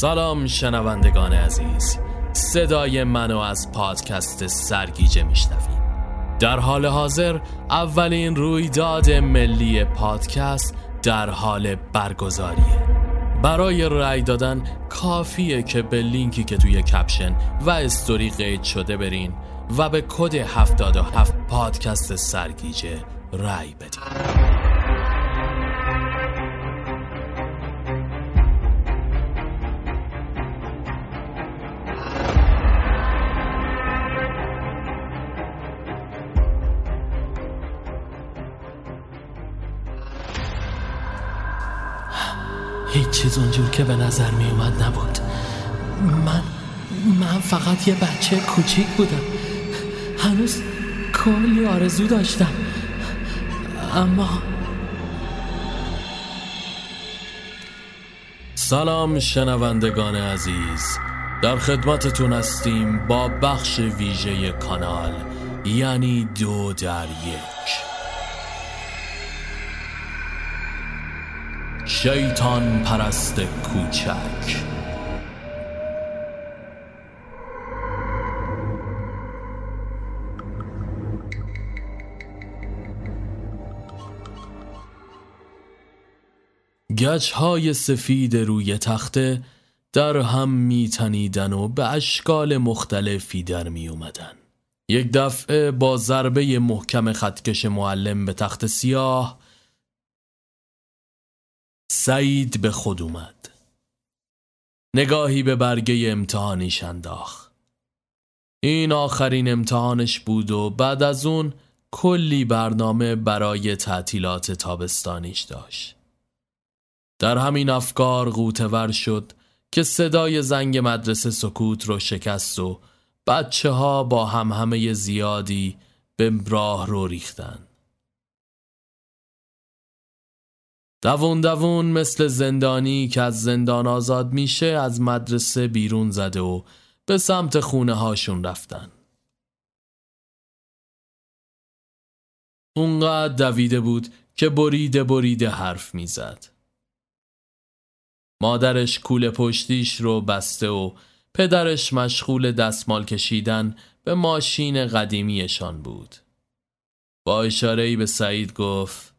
سلام شنوندگان عزیز. صدای منو از پادکست سرگیجه میشنوین در حال حاضر اولین رویداد ملی پادکست در حال برگزاریه. برای رأی دادن کافیه که به لینکی که توی کپشن و استوری قید شده برین و به کد 77 پادکست سرگیجه رأی بدین. هیچ چیز اونجور که به نظر می اومد نبود. من من فقط یه بچه کوچیک بودم. هنوز کلی آرزو داشتم. اما سلام شنوندگان عزیز. در خدمتتون هستیم با بخش ویژه کانال یعنی دو در یک. شیطان پرست کوچک گچ های سفید روی تخته در هم میتنیدن و به اشکال مختلفی در می اومدن. یک دفعه با ضربه محکم خطکش معلم به تخت سیاه سعید به خود اومد. نگاهی به برگه امتحانیش انداخت. این آخرین امتحانش بود و بعد از اون کلی برنامه برای تعطیلات تابستانیش داشت. در همین افکار غوتور شد که صدای زنگ مدرسه سکوت رو شکست و بچه ها با هم همه زیادی به راه رو ریختن دوون دوون مثل زندانی که از زندان آزاد میشه از مدرسه بیرون زده و به سمت خونه هاشون رفتن. اونقدر دویده بود که بریده بریده حرف می‌زد. مادرش کوله پشتیش رو بسته و پدرش مشغول دستمال کشیدن به ماشین قدیمیشان بود. با اشارهی به سعید گفت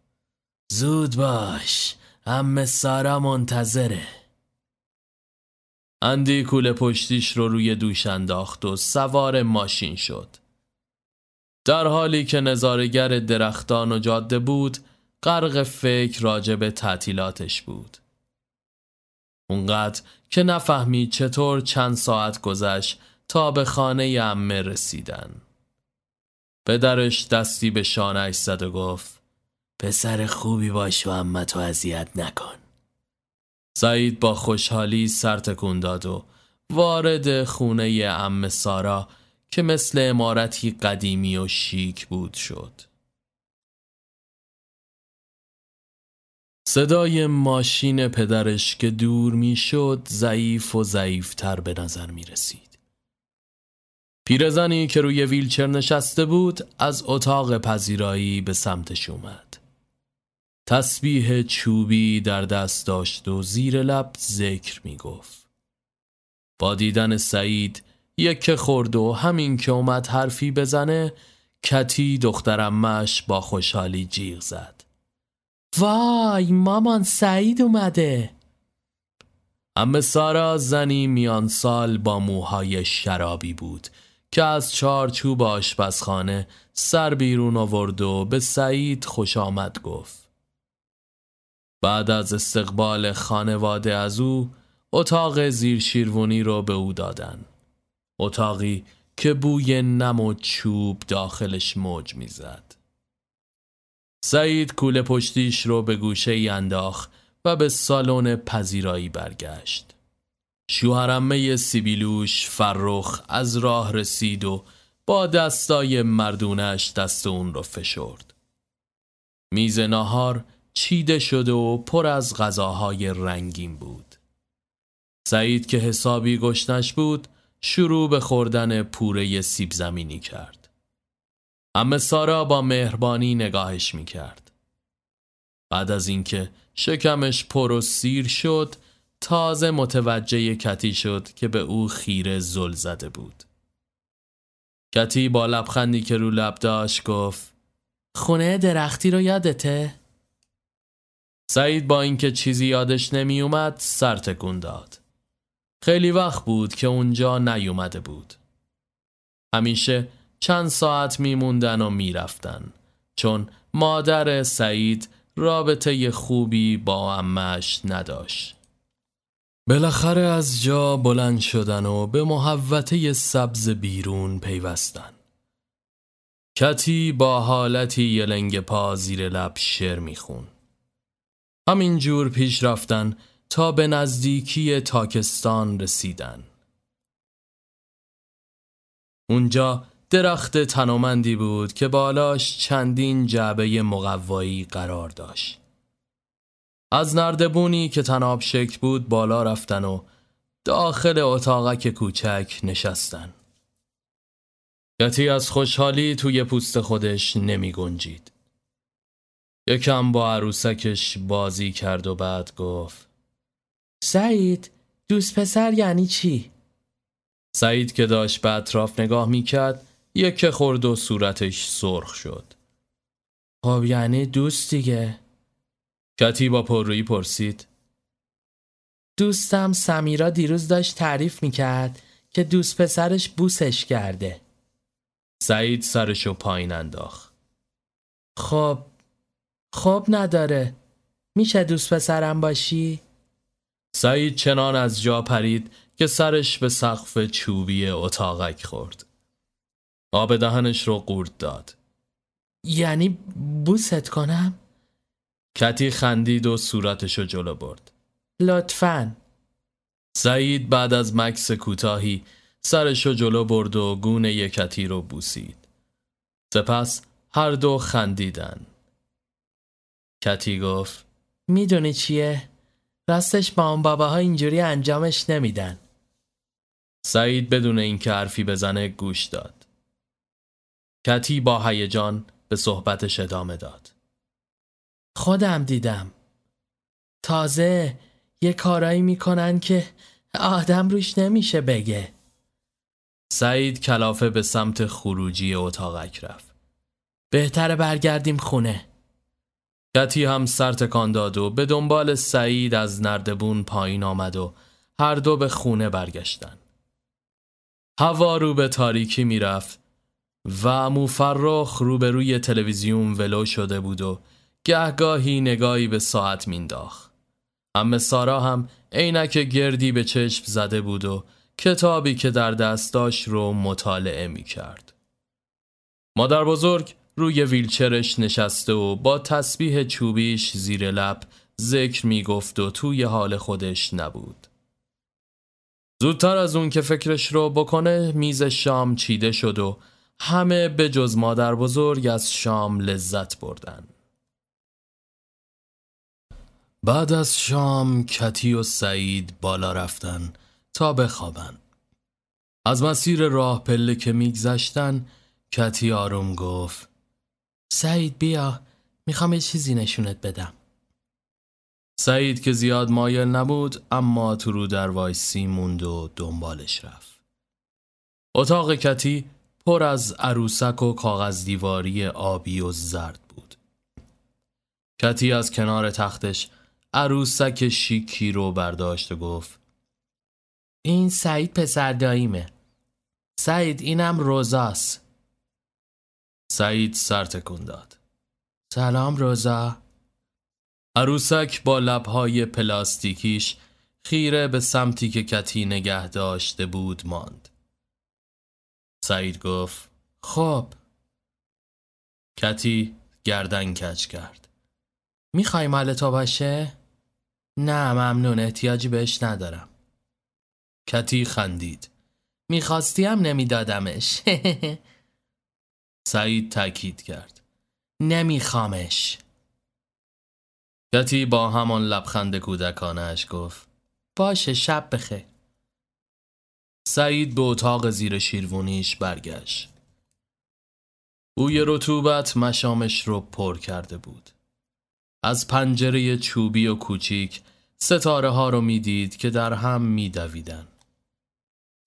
زود باش. ام سارا منتظره. اندی کوله پشتیش رو روی دوش انداخت و سوار ماشین شد. در حالی که نظارگر درختان و جاده بود غرق فکر راجب تعطیلاتش بود. اونقدر که نفهمید چطور چند ساعت گذشت تا به خانه امه رسیدن. پدرش دستی به شانش زد و گفت پسر خوبی باش و اما تو اذیت نکن سعید با خوشحالی سر تکون داد و وارد خونه ام سارا که مثل امارتی قدیمی و شیک بود شد صدای ماشین پدرش که دور می‌شد ضعیف و ضعیفتر به نظر می رسید. پیرزنی که روی ویلچر نشسته بود از اتاق پذیرایی به سمتش اومد. تسبیح چوبی در دست داشت و زیر لب ذکر می گفت. با دیدن سعید یک خورد و همین که اومد حرفی بزنه کتی دخترمش با خوشحالی جیغ زد. وای مامان سعید اومده اما سارا زنی میان سال با موهای شرابی بود که از چارچوب آشپزخانه سر بیرون آورد و به سعید خوش آمد گفت. بعد از استقبال خانواده از او اتاق زیر شیروانی رو به او دادن. اتاقی که بوی نم و چوب داخلش موج می‌زد. سعید کوله پشتیش رو به گوشه ای انداخت و به سالن پذیرایی برگشت. شوهرمه سیبیلوش فرخ از راه رسید و با دستای مردونش دست اون رو فشرد. میز ناهار چیده شده و پر از غذاهای رنگین بود. سعید که حسابی گشنش بود شروع به خوردن پوره سیب زمینی کرد. اما سارا با مهربانی نگاهش می کرد. بعد از اینکه شکمش پر و سیر شد تازه متوجه کتی شد که به او خیره زل زده بود. کتی با لبخندی که رو لب داشت گفت خونه درختی رو یادته؟ سعید با اینکه چیزی یادش نمی اومد سر تکون داد. خیلی وقت بود که اونجا نیومده بود. همیشه چند ساعت میموندن و می‌رفتن چون مادر سعید رابطه خوبی با امش نداشت. بالاخره از جا بلند شدن و به محوطه سبز بیرون پیوستن. کتی با حالتی یلنگ پا زیر لب شر میخون. همینجور پیش رفتن تا به نزدیکی تاکستان رسیدن. اونجا درخت تنومندی بود که بالاش چندین جعبه مقوایی قرار داشت. از نردبونی که تناب شکل بود بالا رفتن و داخل اتاقک کوچک نشستن. گتی از خوشحالی توی پوست خودش نمی گنجید. یکم با عروسکش بازی کرد و بعد گفت سعید دوست پسر یعنی چی؟ سعید که داشت به اطراف نگاه می‌کرد یک خورد و صورتش سرخ شد. خب یعنی دوست دیگه؟ کتی با پررویی پرسید. دوستم سمیرا دیروز داشت تعریف می‌کرد که دوست پسرش بوسش کرده. سعید سرشو پایین انداخت. خب خب نداره. میشه دوست پسرم باشی؟ سعید چنان از جا پرید که سرش به سقف چوبی اتاقک خورد. آب دهنش رو قورت داد. یعنی بوست کنم؟ کتی خندید و صورتش رو جلو برد. لطفا. سعید بعد از مکس کوتاهی سرش رو جلو برد و گونه کتی رو بوسید. سپس هر دو خندیدن. کتی گفت می‌دونی چیه؟ راستش با اون باباها اینجوری انجامش نمیدن. سعید بدون اینکه حرفی بزنه گوش داد. کتی با هیجان به صحبتش ادامه داد. خودم دیدم. تازه یه کارایی می‌کنن که آدم روش نمیشه بگه. سعید کلافه به سمت خروجی اتاقک رفت. بهتره برگردیم خونه. کتی هم سر تکان داد و به دنبال سعید از نردبون پایین آمد و هر دو به خونه برگشتن. هوا رو به تاریکی می‌رفت و موفرخ روبروی تلویزیون ولو شده بود و گهگاهی نگاهی به ساعت مینداخت. ام سارا هم عینک گردی به چشم زده بود و کتابی که در دست داشت رو مطالعه می کرد. مادر بزرگ روی ویلچرش نشسته و با تسبیح چوبیش زیر لب ذکر می گفت و توی حال خودش نبود. زودتر از اون که فکرش رو بکنه میز شام چیده شد و همه به جز مادر بزرگ از شام لذت بردن. بعد از شام کتی و سعید بالا رفتن تا بخوابن. از مسیر راه پله که میگذشتن کتی آروم گفت سعید بیا. می‌خوام یه چیزی نشونت بدم. سعید که زیاد مایل نبود اما تو رو در وایسی موند و دنبالش رفت. اتاق کتی پر از عروسک و کاغذ دیواری آبی و زرد بود. کتی از کنار تختش عروسک شیکی رو برداشت و گفت این سعید پسر داییمه. سعید اینم روزاست. سعید سر تکون داد. سلام روزا. عروسک با لبهای پلاستیکیش خیره به سمتی که کتی نگه داشته بود ماند. سعید گفت خب. کتی گردن کج کرد. می‌خوای مال تو باشه؟ نه ممنون احتیاجی بهش ندارم. کتی خندید. می‌خواستی هم نمیدادمش. سعید تاکید کرد. نمیخوامش. کتی با همان لبخند کودکانش گفت باشه شب بخیر. سعید به اتاق زیر شیروونیش برگشت. بوی رطوبت مشامش رو پر کرده بود. از پنجره چوبی و کوچیک ستاره ها رو می‌دید که در هم میدویدن.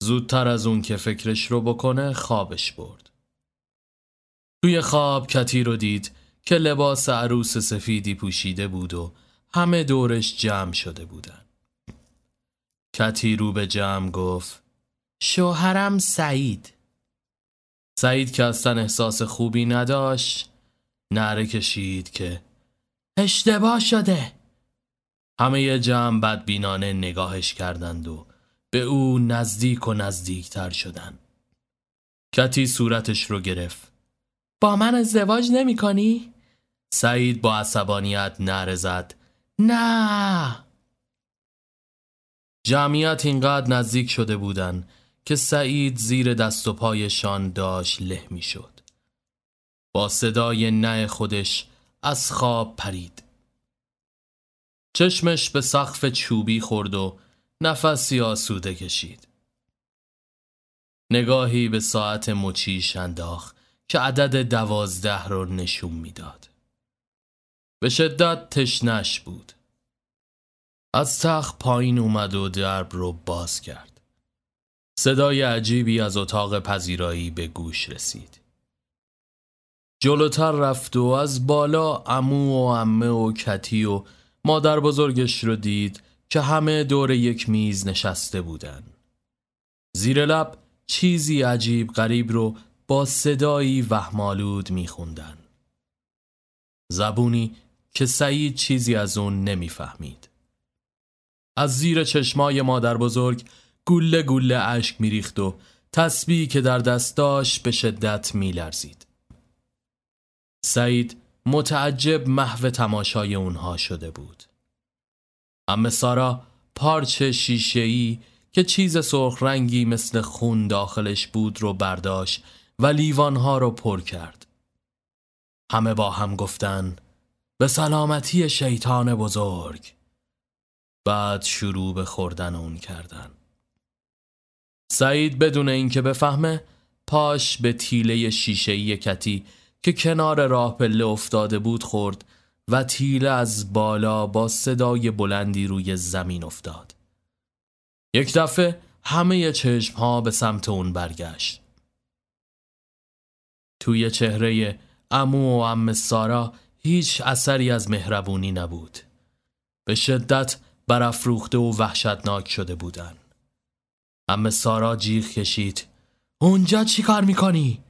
زودتر از اون که فکرش رو بکنه خوابش برد. توی خواب کتی رو دید که لباس عروس سفیدی پوشیده بود و همه دورش جمع شده بودن. کتی رو به جمع گفت شوهرم سعید. سعید که اصلا احساس خوبی نداشت نره کشید که اشتباه شده. همه جمع بدبینانه نگاهش کردند و به او نزدیک و نزدیکتر شدن. کتی صورتش رو گرفت. با من ازدواج نمی کنی؟ سعید با عصبانیت نره زد نه جمعیت اینقدر نزدیک شده بودن که سعید زیر دست و پایشان داشت له می شد. با صدای نه خودش از خواب پرید. چشمش به سقف چوبی خورد و نفسی آسوده کشید. نگاهی به ساعت مچیش انداخت که عدد دوازده رو نشون می‌داد. به شدت تشنش بود. از تخت پایین اومد و درب رو باز کرد. صدای عجیبی از اتاق پذیرایی به گوش رسید. جلوتر رفت و از بالا امو و امه و کتی و مادر بزرگش رو دید که همه دور یک میز نشسته بودن. زیر لب چیزی عجیب غریب رو با صدایی وهمالود میخوندن. زبونی که سعید چیزی از اون نمی‌فهمید. از زیر چشمای مادر بزرگ گله گله اشک میریخت و تسبیحی که در دست داشت به شدت میلرزید. سعید متعجب محو تماشای اونها شده بود. اما سارا پارچه شیشه‌ای که چیز سرخ رنگی مثل خون داخلش بود رو برداشت و لیوانها رو پر کرد. همه با هم گفتن به سلامتی شیطان بزرگ. بعد شروع به خوردن اون کردن. سعید بدون اینکه بفهمه پاش به تیله شیشه‌ای کتی که کنار راه پله افتاده بود خورد و تیله از بالا با صدای بلندی روی زمین افتاد. یک دفعه همه چشم ها به سمت اون برگشت. توی چهره امو و ام سارا هیچ اثری از مهربونی نبود. به شدت برافروخته و وحشتناک شده بودن. ام سارا جیغ کشید. اونجا چی کار می‌کنی؟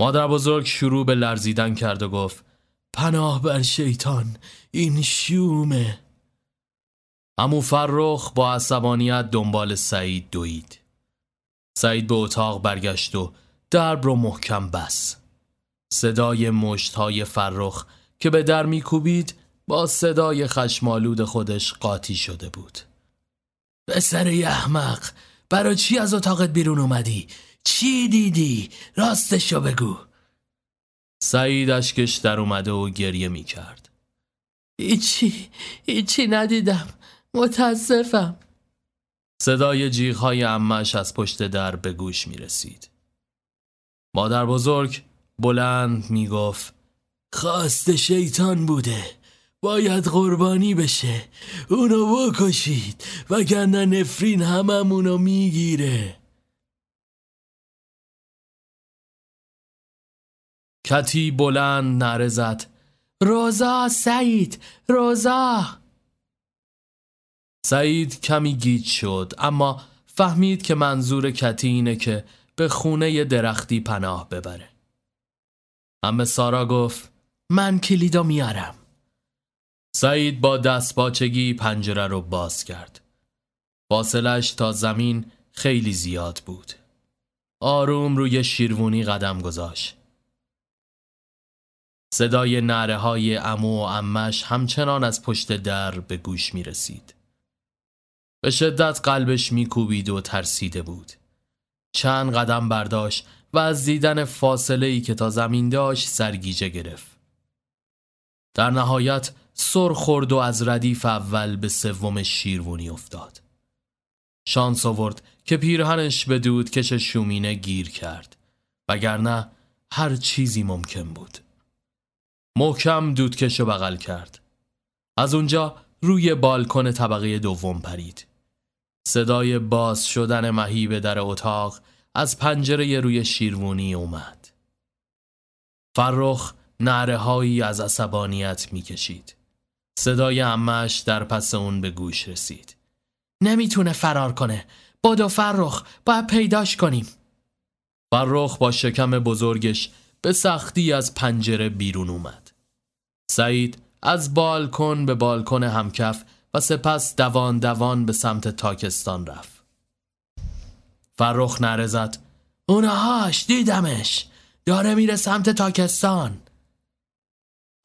مادر بزرگ شروع به لرزیدن کرد و گفت پناه بر شیطان این شومه امو فرخ با عصبانیت دنبال سعید دوید سعید به اتاق برگشت و درب رو محکم بس. صدای مشتهای فرخ که به در میکوبید با صدای خشمالود خودش قاطی شده بود. پسر احمق برا چی از اتاقت بیرون اومدی؟ چی دیدی؟ راستشو بگو. سعید اشکش در اومده و گریه می کرد ایچی ایچی ندیدم. متاسفم. صدای جیغهای امش از پشت در به گوش می رسید مادر بزرگ بلند می گفت خواست شیطان بوده باید قربانی بشه اونو بکشید وگرنه نفرین هممونو می‌گیره. کتی بلند نره روزا سعید روزا. سعید کمی گیج شد اما فهمید که منظور کتی اینه که به خونه درختی پناه ببره. اما سارا گفت من کلیدو میارم. سعید با دست باچگی پنجره رو باز کرد. فاصلش تا زمین خیلی زیاد بود. آروم روی شیروونی قدم گذاشت. صدای نره های امو و امش همچنان از پشت در به گوش می رسید. به شدت قلبش می کوبید و ترسیده بود. چند قدم برداشت و از دیدن فاصله ای که تا زمین داشت سرگیجه گرفت. در نهایت سر خورد و از ردیف اول به سوم شیروونی افتاد. شانس آورد که پیرهنش به دود کش شومینه گیر کرد وگرنه هر چیزی ممکن بود. محکم دودکش بغل کرد. از اونجا روی بالکن طبقه دوم پرید. صدای باز شدن مهیب در اتاق از پنجره روی شیروانی اومد. فرخ نعره از عصبانیت می‌کشید. صدای امش در پس اون به گوش رسید. نمی‌تونه فرار کنه. بادو فرخ باید پیداش کنیم. فرخ با شکم بزرگش به سختی از پنجره بیرون اومد. سعید از بالکن به بالکن همکف و سپس دوان دوان به سمت تاکستان رفت. فرخ نره زد اونهاش دیدمش داره میره سمت تاکستان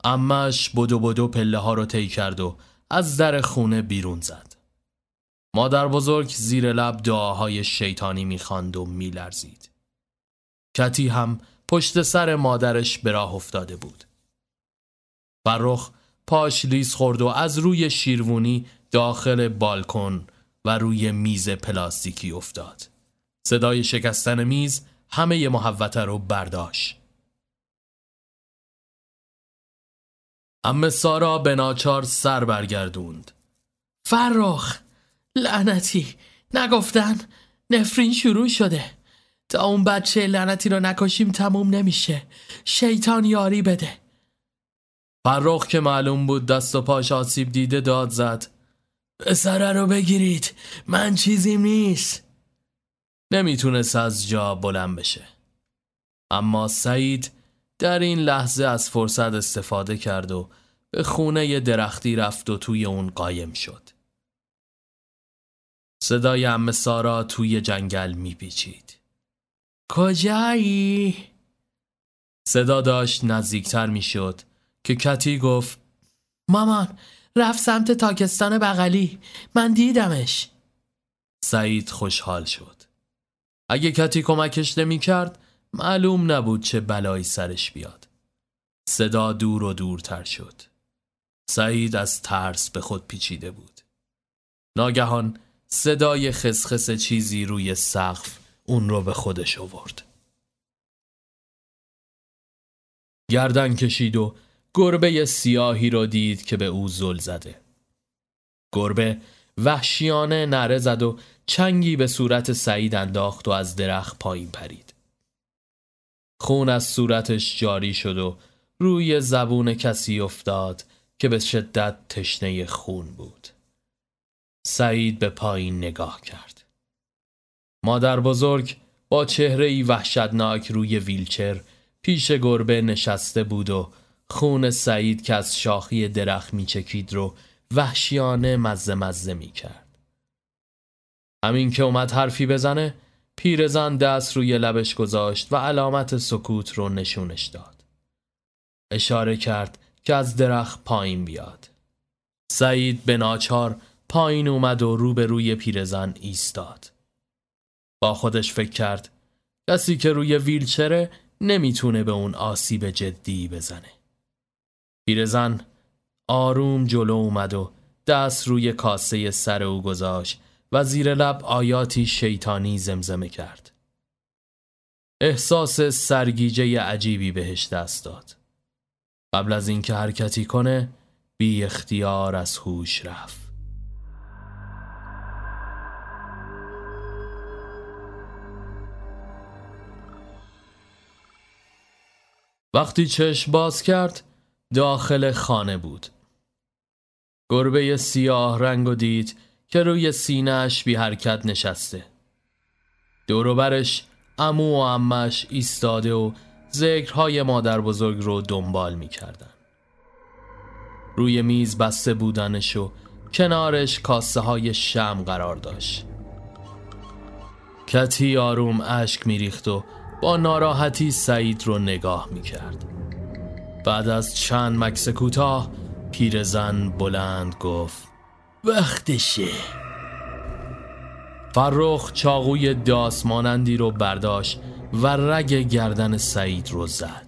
امش بدو بدو پله ها رو طی کرد و از در خونه بیرون زد. مادر بزرگ زیر لب دعاهای شیطانی می‌خواند و میلرزید. کتی هم پشت سر مادرش به راه افتاده بود. فرخ پاش لیز خورد و از روی شیروونی داخل بالکن و روی میز پلاستیکی افتاد. صدای شکستن میز همه محوته رو برداشت. ام سارا به ناچار سر برگردوند. فرخ لعنتی نگفتن نفرین شروع شده تا اون بچه لعنتی رو نکشیم تموم نمیشه شیطان یاری بده فرخ که معلوم بود دست و پاش آسیب دیده داد زد. پسره رو بگیرید. من چیزیم نیست. نمی‌تونست از جا بلند بشه. اما سعید در این لحظه از فرصت استفاده کرد و به خونه درختی رفت و توی اون قایم شد. صدای ام سارا توی جنگل میپیچید. کجایی؟ صدا داشت نزدیکتر می‌شد. که کتی گفت مامان رفت سمت تاکستان بغلی. من دیدمش. سعید خوشحال شد. اگه کتی کمکش نمی کرد معلوم نبود چه بلایی سرش بیاد. صدا دور و دورتر شد. سعید از ترس به خود پیچیده بود. ناگهان صدای خسخس چیزی روی سقف اون رو به خودش آورد. گردن کشید و گربه سیاهی رو دید که به او زل زده. گربه وحشیانه نره زد و چنگی به صورت سعید انداخت و از درخت پایین پرید. خون از صورتش جاری شد و روی زبون کسی افتاد که به شدت تشنه خون بود. سعید به پایین نگاه کرد. مادر بزرگ با چهره وحشتناک روی ویلچر پیش گربه نشسته بود و خون سعید که از شاخی درخت میچکید رو وحشیانه مزه مزه می کرد. همین که اومد حرفی بزنه پیرزن دست روی لبش گذاشت و علامت سکوت رو نشونش داد. اشاره کرد که از درخت پایین بیاد. سعید به ناچار پایین اومد و رو به روی پیرزن ایستاد. با خودش فکر کرد کسی که روی ویلچره نمی‌تونه به اون آسیب جدی بزنه. پیرزن آروم جلو اومد و دست روی کاسه سر او گذاشت و زیر لب آیاتی شیطانی زمزمه کرد. احساس سرگیجه عجیبی بهش دست داد. قبل از اینکه حرکتی کنه بی اختیار از هوش رفت. وقتی چشم باز کرد داخل خانه بود گربه سیاه رنگ و دید که روی سینهش بی حرکت نشسته دوروبرش امو و امش ایستاده و ذکرهای مادر بزرگ رو دنبال می کردن. روی میز بسته بودنش و کنارش کاسه های شم قرار داشت کتی آروم اشک میریخت و با ناراحتی سعید رو نگاه می کرد. بعد از چند مکس کوتاه پیرزن بلند گفت وقتشه. فرخ چاقوی داسمانندی رو برداشت و رگ گردن سعید رو زد.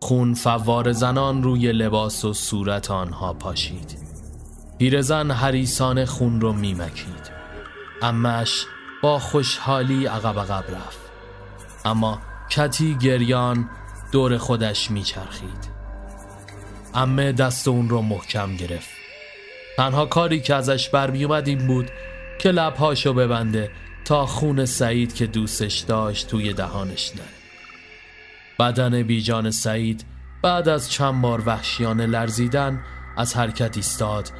خون فوار زنان روی لباس و صورت آنها پاشید. پیرزن حریسان خون رو میمکید. امش با خوشحالی عقب عقب رفت. اما کتی گریان دور خودش میچرخید. امه دست اون رو محکم گرفت. تنها کاری که ازش برمیومد این بود که لبهاشو ببنده تا خون سعید که دوستش داشت توی دهانش نره. بدن بیجان سعید بعد از چند بار وحشیانه لرزیدن از حرکت ایستاد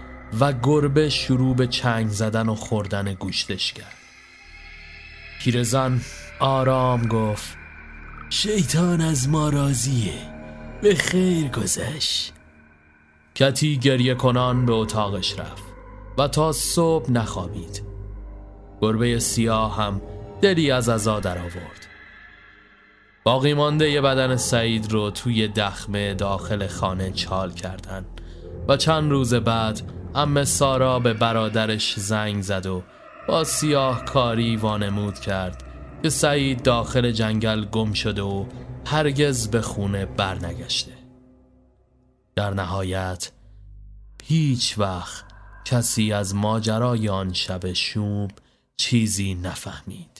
و گربه شروع به چنگ زدن و خوردن گوشتش کرد. پیرزن آرام گفت شیطان از ما راضیه. به خیر گذشت. کتی گریه کنان به اتاقش رفت و تا صبح نخوابید. گربه سیاه هم دلی از ازا در آورد. باقی مانده یه بدن سعید رو توی دخمه داخل خانه چال کردن و چند روز بعد ام سارا به برادرش زنگ زد و با سیاه کاری وانمود کرد که سعید داخل جنگل گم شده و هرگز به خونه برنگشته. در نهایت هیچ وقت کسی از ماجرای آن شب شوم چیزی نفهمید.